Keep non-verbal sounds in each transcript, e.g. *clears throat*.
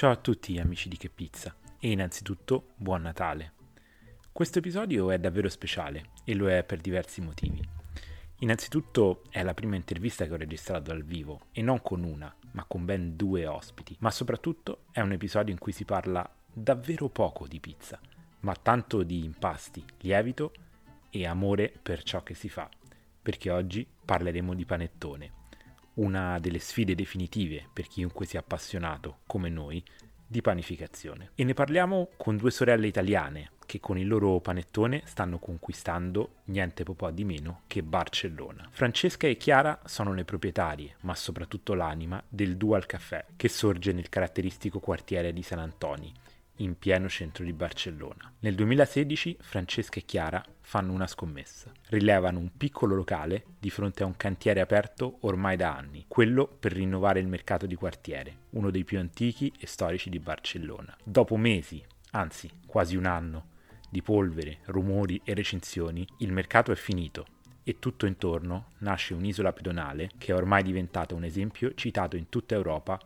Ciao a tutti amici di Che Pizza e innanzitutto buon Natale. Questo episodio è davvero speciale e lo è per diversi motivi. Innanzitutto è la prima intervista che ho registrato dal vivo e non con una, ma con ben due ospiti, ma soprattutto è un episodio in cui si parla davvero poco di pizza, ma tanto di impasti, lievito e amore per ciò che si fa, perché oggi parleremo di panettone, una delle sfide definitive per chiunque sia appassionato, come noi, di panificazione. E ne parliamo con due sorelle italiane che con il loro panettone stanno conquistando niente po' di meno che Barcellona. Francesca e Chiara sono le proprietarie, ma soprattutto l'anima, del Dual Café, che sorge nel caratteristico quartiere di San Antoni, in pieno centro di Barcellona. Nel 2016 Francesca e Chiara fanno una scommessa. Rilevano un piccolo locale di fronte a un cantiere aperto ormai da anni, quello per rinnovare il mercato di quartiere, uno dei più antichi e storici di Barcellona. Dopo mesi, anzi quasi un anno, di polvere, rumori e recinzioni, il mercato è finito e tutto intorno nasce un'isola pedonale che è ormai diventata un esempio citato in tutta Europa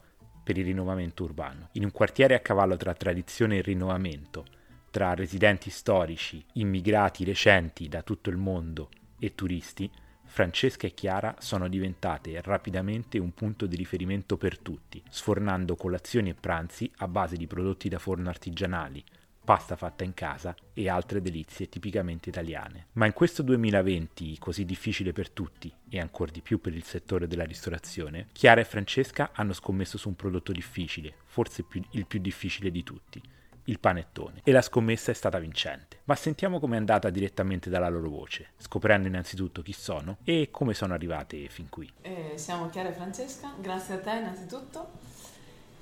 per il rinnovamento urbano. In un quartiere a cavallo tra tradizione e rinnovamento, tra residenti storici, immigrati recenti da tutto il mondo e turisti, Francesca e Chiara sono diventate rapidamente un punto di riferimento per tutti, sfornando colazioni e pranzi a base di prodotti da forno artigianali, pasta fatta in casa e altre delizie tipicamente italiane. Ma in questo 2020 così difficile per tutti e ancora di più per il settore della ristorazione, Chiara e Francesca hanno scommesso su un prodotto difficile, forse più, il più difficile di tutti, il panettone. E la scommessa è stata vincente. Ma sentiamo com'è andata direttamente dalla loro voce, scoprendo innanzitutto chi sono e come sono arrivate fin qui. Eh, siamo Chiara e Francesca, grazie a te innanzitutto.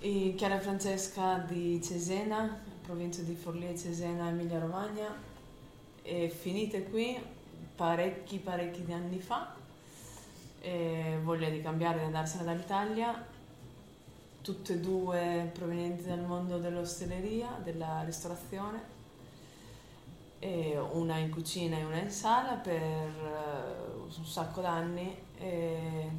E Chiara Francesca di Cesena, provincia di Forlì e Cesena, Emilia Romagna, e finite qui parecchi parecchi anni fa, e voglia di cambiare e andarsene dall'Italia, tutte e due provenienti dal mondo dell'ostelleria, della ristorazione, e una in cucina e una in sala per uh, un sacco d'anni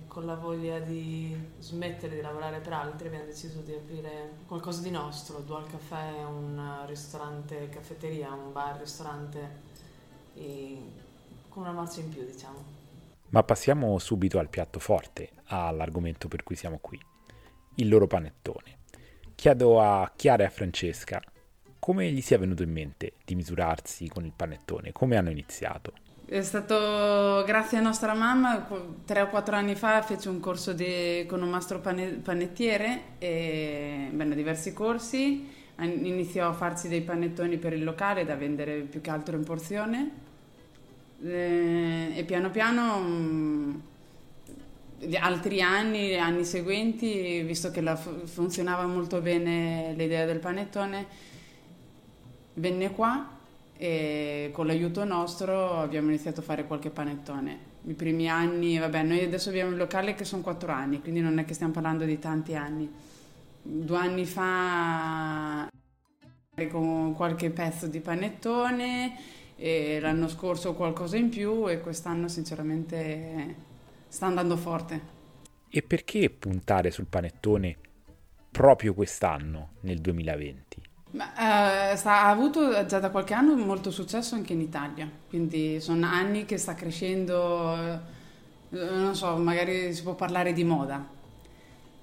con la voglia di smettere di lavorare per altri abbiamo deciso di aprire qualcosa di nostro. Dual Café è un ristorante, caffetteria, un bar, ristorante con una marcia in più diciamo. Ma passiamo subito al piatto forte, all'argomento per cui siamo qui, il loro panettone. Chiedo a Chiara e a Francesca come gli sia venuto in mente di misurarsi con il panettone? Come hanno iniziato? È stato grazie a nostra mamma, tre o quattro anni fa fece un corso di, con un mastro pane, panettiere, e, bene, diversi corsi, iniziò a farsi dei panettoni per il locale da vendere più che altro in porzione. E, e piano piano mm, gli altri anni, anni seguenti, visto che la, funzionava molto bene l'idea del panettone, venne qua e con l'aiuto nostro abbiamo iniziato a fare qualche panettone. I primi anni, vabbè, noi adesso abbiamo il locale che sono quattro anni, quindi non è che stiamo parlando di tanti anni. Due anni fa con qualche pezzo di panettone e l'anno scorso qualcosa in più e quest'anno sinceramente sta andando forte. E perché puntare sul panettone proprio quest'anno, nel 2020? Ma, eh, sta, ha avuto già da qualche anno molto successo anche in Italia, quindi sono anni che sta crescendo, eh, non so, magari si può parlare di moda.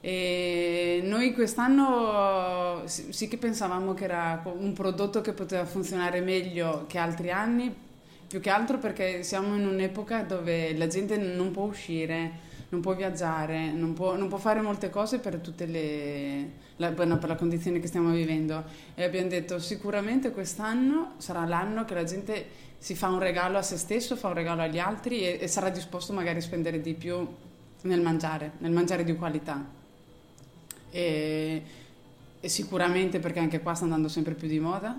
E noi quest'anno sì, sì che pensavamo che era un prodotto che poteva funzionare meglio che altri anni, più che altro perché siamo in un'epoca dove la gente non può uscire, non può viaggiare, non può, non può fare molte cose per tutte le, la, bueno, per la condizione che stiamo vivendo. E abbiamo detto sicuramente quest'anno sarà l'anno che la gente si fa un regalo a se stesso, fa un regalo agli altri e, e sarà disposto magari a spendere di più nel mangiare, nel mangiare di qualità. E, e sicuramente perché anche qua sta andando sempre più di moda,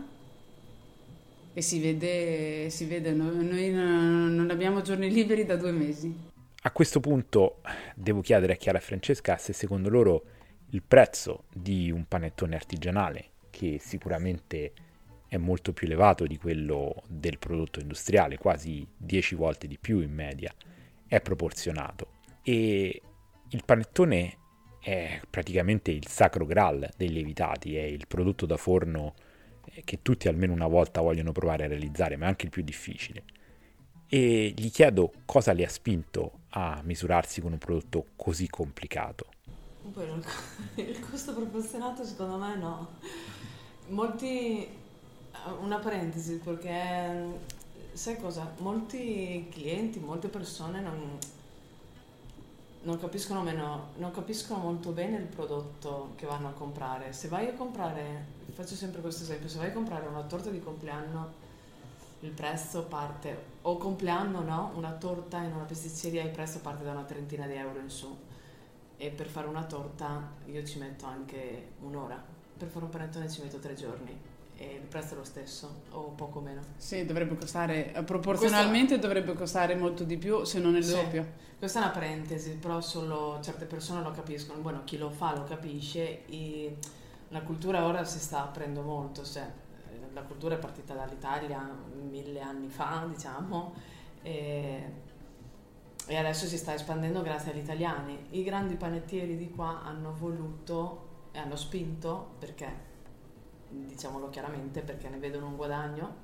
e si vede, si vede, noi non abbiamo giorni liberi da due mesi. A questo punto devo chiedere a Chiara e Francesca se secondo loro il prezzo di un panettone artigianale, che sicuramente è molto più elevato di quello del prodotto industriale, quasi 10 volte di più in media, è proporzionato. E il panettone è praticamente il sacro graal dei lievitati, è il prodotto da forno eh, che tutti almeno una volta vogliono provare a realizzare, ma è anche il più difficile. E gli chiedo cosa le ha spinto a misurarsi con un prodotto così complicato. Il costo proporzionato secondo me no. Molti, una parentesi perché sai cosa? Molti clienti, molte persone non, non, capiscono meno, non capiscono molto bene il prodotto che vanno a comprare. Se vai a comprare, faccio sempre questo esempio, se vai a comprare una torta di compleanno il prezzo parte, o compleanno no, una torta in una pasticceria il prezzo parte da una trentina di euro in su e per fare una torta io ci metto anche un'ora, per fare un panettone ci metto tre giorni e il prezzo è lo stesso o poco meno. Sì, dovrebbe costare, eh, proporzionalmente Questa... dovrebbe costare molto di più se non il sì. doppio. Questa è una parentesi, però solo certe persone lo capiscono, bueno, chi lo fa lo capisce, e la cultura ora si sta aprendo molto, cioè, la cultura è partita dall'Italia mille anni fa, diciamo, e, e adesso si sta espandendo grazie agli italiani. I grandi panettieri di qua hanno voluto e hanno spinto perché diciamolo chiaramente perché ne vedono un guadagno,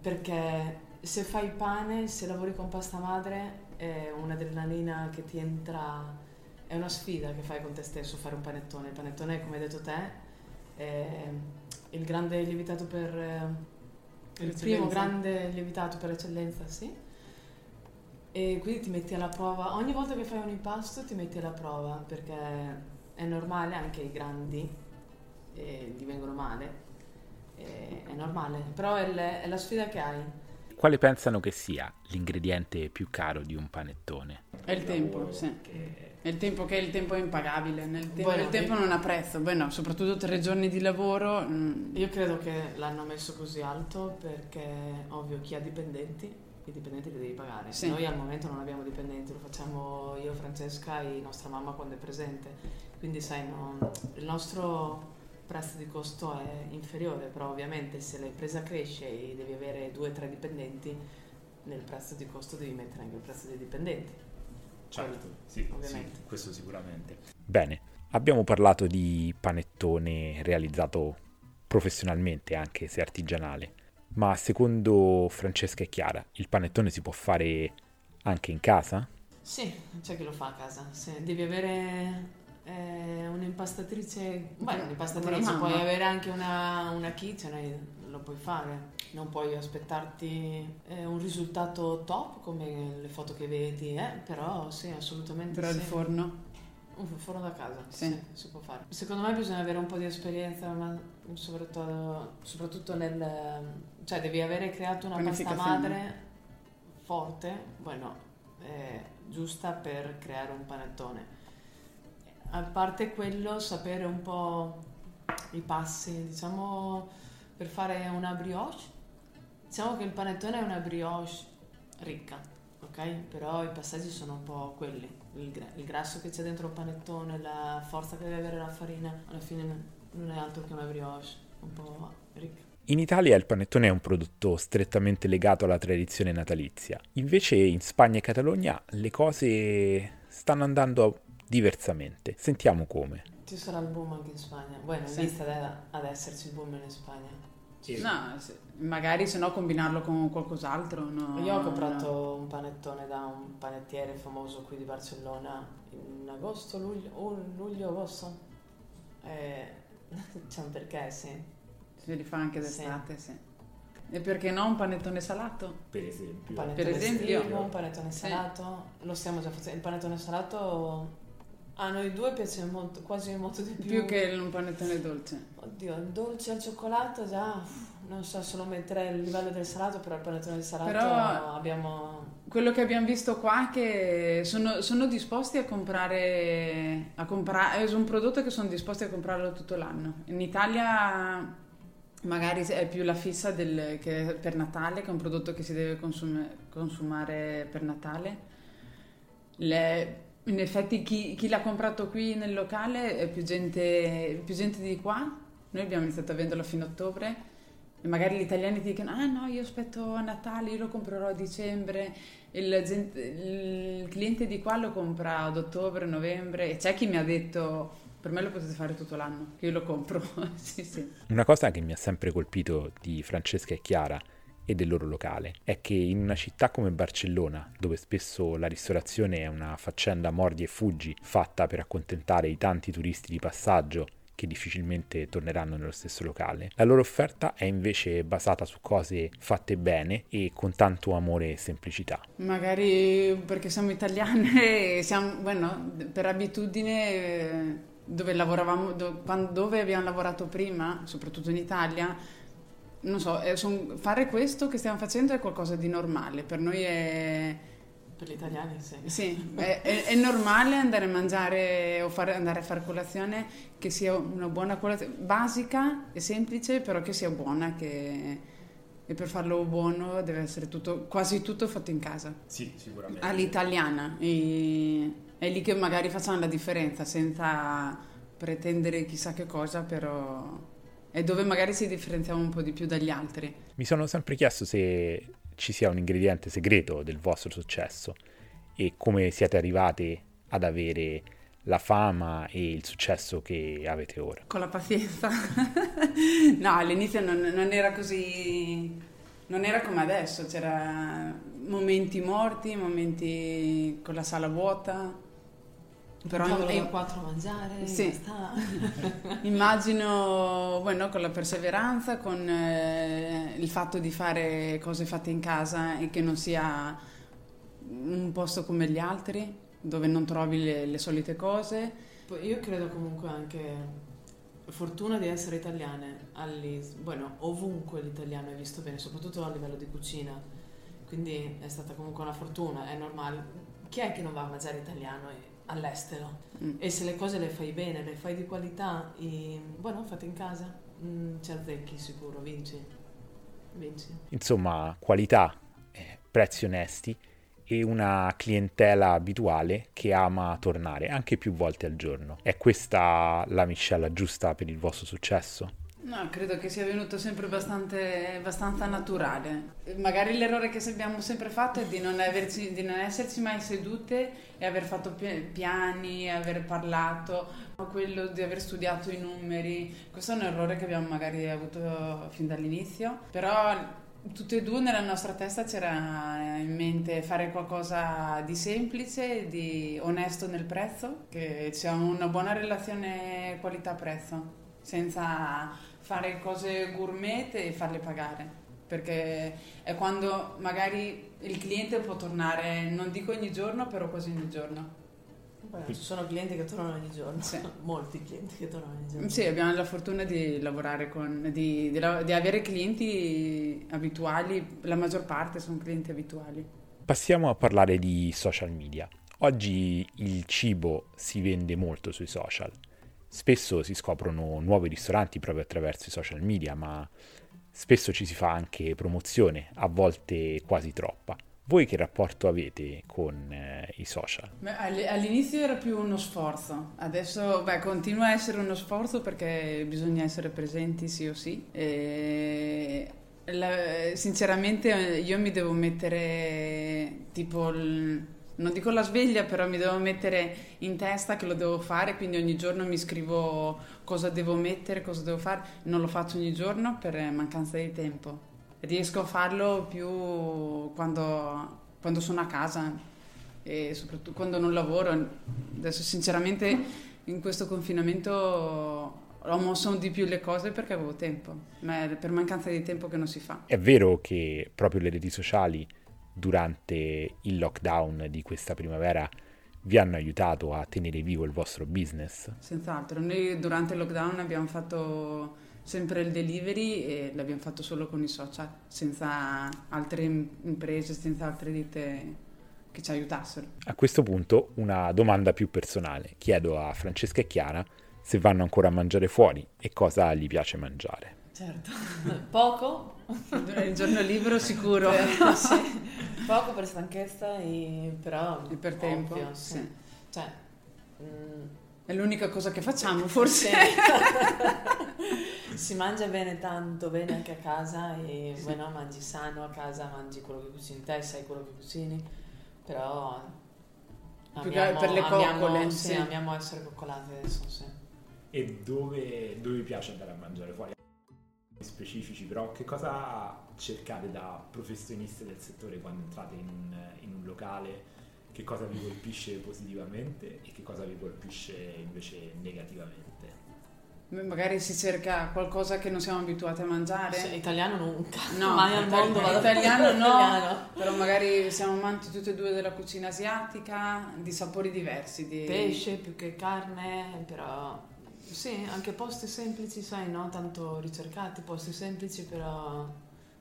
perché se fai pane, se lavori con pasta madre è un'adrenalina che ti entra, è una sfida che fai con te stesso fare un panettone. Il panettone, come hai detto te, è il grande lievitato per... Il primo grande lievitato per eccellenza, sì. E quindi ti metti alla prova, ogni volta che fai un impasto ti metti alla prova perché è normale anche i grandi e gli vengono male, e è normale, però è, le, è la sfida che hai. Quale pensano che sia l'ingrediente più caro di un panettone? È il tempo, sì. È il tempo che è il tempo impagabile, nel te- bueno, il tempo non ha prezzo, Beh, no, soprattutto tre giorni di lavoro. Mm. Io credo che l'hanno messo così alto perché ovvio chi ha dipendenti, i dipendenti li devi pagare. Sì. Noi al momento non abbiamo dipendenti, lo facciamo io, Francesca e nostra mamma quando è presente. Quindi sai, no, il nostro prezzo di costo è inferiore, però ovviamente se l'impresa cresce e devi avere due o tre dipendenti, nel prezzo di costo devi mettere anche il prezzo dei dipendenti. Certo, sì, sì, questo sicuramente. Bene, abbiamo parlato di panettone realizzato professionalmente, anche se artigianale, ma secondo Francesca e Chiara, il panettone si può fare anche in casa? Sì, c'è chi lo fa a casa. Se devi avere eh, un'impastatrice, beh, un'impastatrice, puoi avere anche una, una kitchen, lo puoi fare. Non puoi aspettarti eh, un risultato top come le foto che vedi, eh, però sì, assolutamente. Però sì. il forno? Un forno da casa, sì. sì. si può fare. Secondo me bisogna avere un po' di esperienza, ma soprattutto, soprattutto nel... cioè devi avere creato una pasta madre forte, bueno, eh, giusta per creare un panettone a parte quello, sapere un po' i passi, diciamo, per fare una brioche. Diciamo che il panettone è una brioche ricca, ok? Però i passaggi sono un po' quelli. Il, il grasso che c'è dentro il panettone, la forza che deve avere la farina, alla fine non è altro che una brioche un po' ricca. In Italia il panettone è un prodotto strettamente legato alla tradizione natalizia. Invece in Spagna e Catalogna le cose stanno andando diversamente. Sentiamo come. Ci sarà il boom anche in Spagna. Bueno, sì. inizia ad esserci il boom in Spagna. Sì. No, magari se no combinarlo con qualcos'altro. No, Io ho comprato no. un panettone da un panettiere famoso qui di Barcellona in agosto, luglio, oh, luglio agosto. Eh, *laughs* c'è un perché, sì. Si rifà anche d'estate, sì. sì. E perché no un panettone salato? Per esempio. Un panettone per esempio. Estivo, un panettone salato. Sì. Lo stiamo già facendo. Il panettone salato a noi due piace molto, quasi molto di più. Più che un panettone dolce. Oddio, il dolce al cioccolato già, non so se lo metterei il livello del salato, però il panettone di salato però abbiamo... Quello che abbiamo visto qua è che sono, sono disposti a comprare, a comprare, è un prodotto che sono disposti a comprarlo tutto l'anno. In Italia magari è più la fissa del, che per Natale, che è un prodotto che si deve consum- consumare per Natale. Le, in effetti chi, chi, l'ha comprato qui nel locale è più gente, più gente di qua. Noi abbiamo iniziato a venderlo a fine ottobre e magari gli italiani ti dicono, ah no, io aspetto a Natale, io lo comprerò a dicembre, il, il cliente di qua lo compra ad ottobre, novembre, e c'è chi mi ha detto, per me lo potete fare tutto l'anno, io lo compro. *laughs* sì, sì. Una cosa che mi ha sempre colpito di Francesca e Chiara e del loro locale è che in una città come Barcellona, dove spesso la ristorazione è una faccenda mordi e fuggi fatta per accontentare i tanti turisti di passaggio che difficilmente torneranno nello stesso locale. La loro offerta è invece basata su cose fatte bene e con tanto amore e semplicità. Magari perché siamo italiane, *laughs* siamo, bueno, per abitudine eh, dove lavoravamo, dove abbiamo lavorato prima, soprattutto in Italia, non so, fare questo che stiamo facendo è qualcosa di normale, per noi è per gli italiani sì. Sì, è, è, è, normale andare a mangiare o fare, andare a fare colazione che sia una buona colazione, basica e semplice, però che sia buona, che... e per farlo buono deve essere tutto, quasi tutto fatto in casa. Sì, sicuramente. All'italiana. E, è lì che magari facciamo la differenza, senza pretendere chissà che cosa, però è dove magari si differenziamo un po' di più dagli altri. Mi sono sempre chiesto se ci sia un ingrediente segreto del vostro successo e come siete arrivati ad avere la fama e il successo che avete ora. Con la pazienza. *laughs* no, all'inizio non, non, era così, non era come adesso, c'era momenti morti, momenti con la sala vuota. Però in, quattro a mangiare, sì. *laughs* immagino bueno, con la perseveranza, con eh, il fatto di fare cose fatte in casa e che non sia un posto come gli altri, dove non trovi le, le solite cose. Io credo comunque anche fortuna di essere italiane, bueno, ovunque l'italiano è visto bene, soprattutto a livello di cucina, quindi è stata comunque una fortuna, è normale. Chi è che non va a mangiare italiano? E all'estero mm. e se le cose le fai bene, le fai di qualità, e, bueno, fate in casa, mm, ci azzecchi sicuro, vinci. vinci. Insomma, qualità, eh, prezzi onesti e una clientela abituale che ama tornare anche più volte al giorno. È questa la miscela giusta per il vostro successo? No, credo che sia venuto sempre abbastanza naturale. Magari l'errore che abbiamo sempre fatto è di non, averci, di non, esserci mai sedute e aver fatto piani, aver parlato, quello di aver studiato i numeri. Questo è un errore che abbiamo magari avuto fin dall'inizio, però tutte e due nella nostra testa c'era in mente fare qualcosa di semplice, di onesto nel prezzo, che sia una buona relazione qualità-prezzo, senza fare cose gourmet e farle pagare perché è quando magari il cliente può tornare, non dico ogni giorno, però quasi ogni giorno. Beh, ci sono clienti che tornano ogni giorno, sì. *laughs* molti clienti che tornano ogni giorno. Sì, abbiamo la fortuna di lavorare con, di, di, di avere clienti abituali, la maggior parte sono clienti abituali. Passiamo a parlare di social media. Oggi il cibo si vende molto sui social Spesso si scoprono nuovi ristoranti proprio attraverso i social media, ma spesso ci si fa anche promozione, a volte quasi troppa. Voi che rapporto avete con eh, i social? Beh, all'inizio era più uno sforzo, adesso beh, continua a essere uno sforzo perché bisogna essere presenti sì o sì. E la, sinceramente io mi devo mettere tipo... Il, non dico la sveglia, però mi devo mettere in testa che lo devo fare, quindi ogni giorno mi scrivo cosa devo mettere, cosa devo fare. Non lo faccio ogni giorno per mancanza di tempo. Riesco a farlo più quando, quando sono a casa e soprattutto quando non lavoro. Adesso sinceramente in questo confinamento ho mosso di più le cose perché avevo tempo, ma è per mancanza di tempo che non si fa. È vero che proprio le reti sociali durante il lockdown di questa primavera vi hanno aiutato a tenere vivo il vostro business? Senz'altro, noi durante il lockdown abbiamo fatto sempre il delivery e l'abbiamo fatto solo con i social, senza altre imprese, senza altre ditte che ci aiutassero. A questo punto una domanda più personale. Chiedo a Francesca e Chiara se vanno ancora a mangiare fuori e cosa gli piace mangiare. Certo, *laughs* poco. *laughs* Il giorno libero sicuro. Per, *laughs* sì. Poco per stanchezza, e, però... E per tempo. Ovvio, sì. Sì. Cioè, mm, è l'unica cosa che facciamo, forse. *laughs* si mangia bene tanto, bene anche a casa e sì. bueno, mangi sano a casa, mangi quello che cucini te, sai quello che cucini, però amiamo, per le coccole, sì, sì. amiamo essere coccolate adesso, sì. E dove, dove vi piace andare a mangiare fuori? Specifici, però che cosa cercate da professionisti del settore quando entrate in un, in un locale? Che cosa vi colpisce positivamente e che cosa vi colpisce invece negativamente? Magari si cerca qualcosa che non siamo abituati a mangiare. Sì, italiano nunca. *laughs* No, mai al mondo vado italiano no, italiano. però magari siamo amanti tutti e due della cucina asiatica, di sapori diversi. Di... Pesce più che carne, però sì, anche posti semplici, sai, no? Tanto ricercati, posti semplici però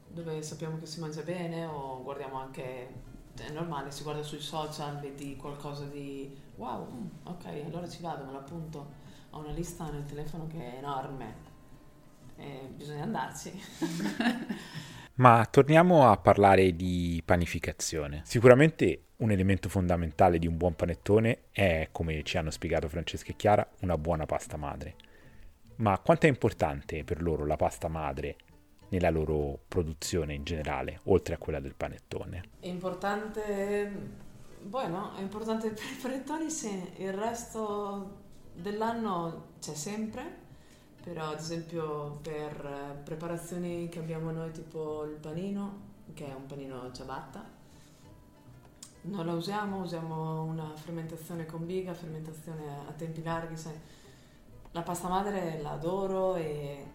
dove sappiamo che si mangia bene o guardiamo anche, è normale, si guarda sui social, vedi qualcosa di wow, mm, ok, allora ci vado, me l'appunto. Ho una lista nel telefono che è enorme e bisogna andarci. *laughs* Ma torniamo a parlare di panificazione. Sicuramente un elemento fondamentale di un buon panettone è, come ci hanno spiegato Francesca e Chiara, una buona pasta madre. Ma quanto è importante per loro la pasta madre nella loro produzione in generale, oltre a quella del panettone? È importante, bueno, è importante per i panettoni se il resto dell'anno c'è sempre, però ad esempio per preparazioni che abbiamo noi tipo il panino, che è un panino ciabatta, non la usiamo, usiamo una fermentazione con biga, fermentazione a tempi larghi, sai. La pasta madre la adoro e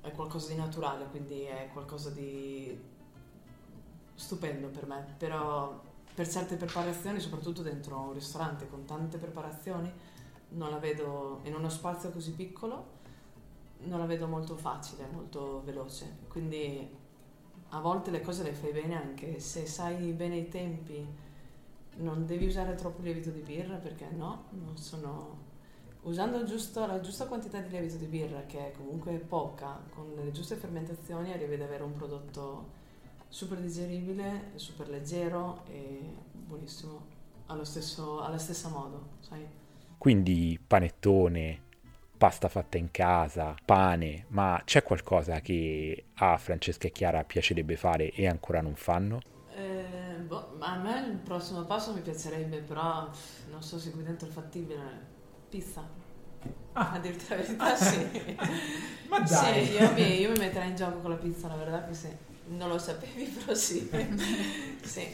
è qualcosa di naturale, quindi è qualcosa di stupendo per me, però per certe preparazioni, soprattutto dentro un ristorante con tante preparazioni, non la vedo in uno spazio così piccolo, non la vedo molto facile, molto veloce. Quindi a volte le cose le fai bene anche se sai bene i tempi non devi usare troppo lievito di birra perché no, non sono... Usando giusto, la giusta quantità di lievito di birra, che è comunque poca, con le giuste fermentazioni arrivi ad avere un prodotto super digeribile, super leggero e buonissimo allo stesso, alla stessa modo, sai? Quindi panettone, pasta fatta in casa, pane, ma c'è qualcosa che a Francesca e Chiara piacerebbe fare e ancora non fanno? Boh, a me il prossimo passo mi piacerebbe, però non so se qui dentro è fattibile. Pizza. Ah. A dirti la verità, sì. *laughs* Ma dai! Sì, io mi, io mi metterei in gioco con la pizza, la verità che sì. Non lo sapevi, però sì. *laughs* sì.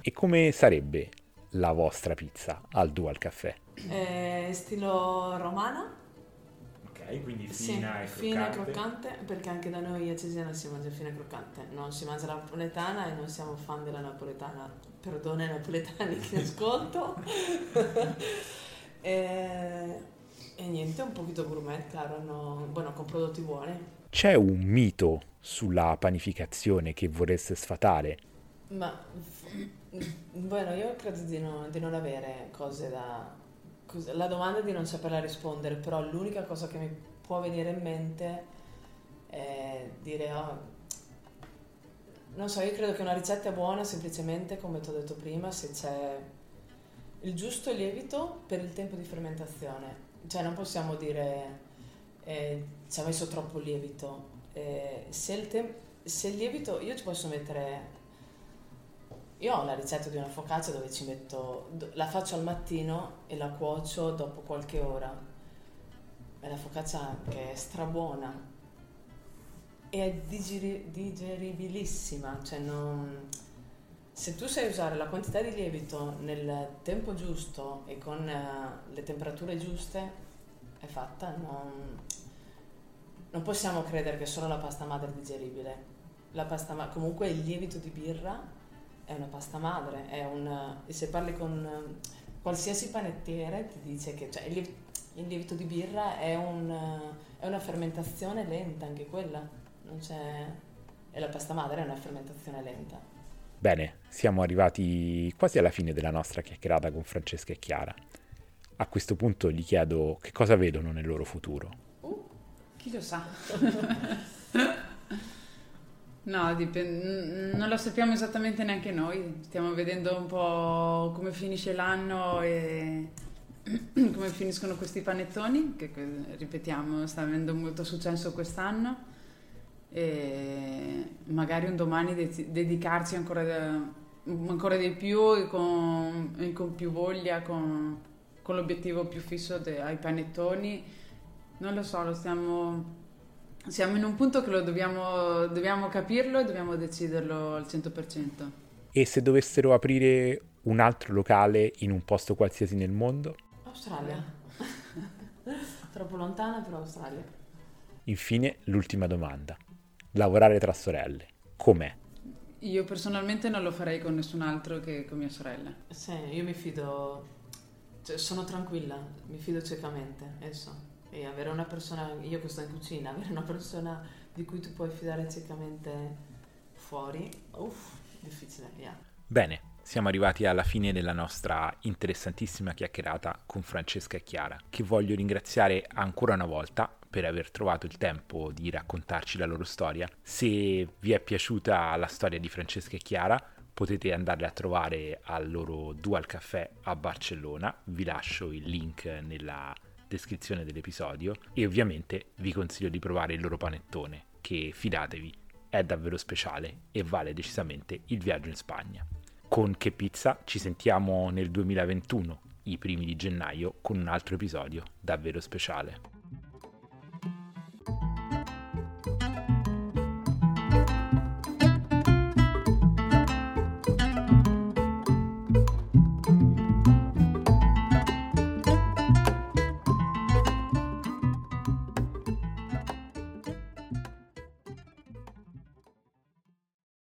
E come sarebbe la vostra pizza al Dual Caffè? Eh, stilo romana quindi fina sì, e croccante. fina e croccante, perché anche da noi a Cesena si mangia fina e croccante, non si mangia la napoletana e non siamo fan della napoletana, perdone i napoletani che ascolto. *laughs* e, e, niente, un pochino gourmet, claro, no, bueno, con prodotti buoni. C'è un mito sulla panificazione che vorreste sfatare? Ma, bueno, io credo di, no, di non avere cose da la domanda di non saperla rispondere, però l'unica cosa che mi può venire in mente è dire, oh, non so, io credo che una ricetta è buona semplicemente, come ti ho detto prima, se c'è il giusto lievito per il tempo di fermentazione. Cioè non possiamo dire eh, ci ha messo troppo lievito. Eh, se, il te- se il lievito, io ci posso mettere io ho la ricetta di una focaccia dove ci metto, la faccio al mattino e la cuocio dopo qualche ora. È la focaccia che è strabuona e è digeri, digeribilissima, cioè non, se tu sai usare la quantità di lievito nel tempo giusto e con uh, le temperature giuste, è fatta. Non, non, possiamo credere che solo la pasta madre è digeribile. La pasta ma- comunque il lievito di birra è una pasta madre, è un, se parli con qualsiasi panettiere ti dice che cioè, il, lievito di birra è, un, è, una fermentazione lenta, anche quella, non c'è, e la pasta madre è una fermentazione lenta. Bene, siamo arrivati quasi alla fine della nostra chiacchierata con Francesca e Chiara. A questo punto gli chiedo che cosa vedono nel loro futuro. Uh, chi lo sa? *laughs* No, dipende, non lo sappiamo esattamente neanche noi, stiamo vedendo un po' come finisce l'anno e *clears throat* come finiscono questi panettoni, che ripetiamo sta avendo molto successo quest'anno e magari un domani de- dedicarci ancora, de- ancora di più e con, e con più voglia, con, con, l'obiettivo più fisso de- ai panettoni. Non lo so, lo stiamo siamo in un punto che lo dobbiamo, dobbiamo capirlo e dobbiamo deciderlo al 100%. E se dovessero aprire un altro locale in un posto qualsiasi nel mondo? Australia. *laughs* Troppo lontana per Australia. Infine, l'ultima domanda. Lavorare tra sorelle, com'è? Io personalmente non lo farei con nessun altro che con mia sorella. Sì, io mi fido, cioè, sono tranquilla, mi fido ciecamente, eso e avere una persona, io che sto in cucina, *laughs* avere una persona di cui tu puoi fidare ciecamente fuori, uff, difficile, yeah. Bene, siamo arrivati alla fine della nostra interessantissima chiacchierata con Francesca e Chiara, che voglio ringraziare ancora una volta per aver trovato il tempo di raccontarci la loro storia. Se vi è piaciuta la storia di Francesca e Chiara, potete andarle a trovare al loro Dual Café a Barcellona. Vi lascio il link nella descrizione dell'episodio e ovviamente vi consiglio di provare il loro panettone che fidatevi è davvero speciale e vale decisamente il viaggio in Spagna. Con Che Pizza ci sentiamo nel 2021, i primi di gennaio, con un altro episodio davvero speciale.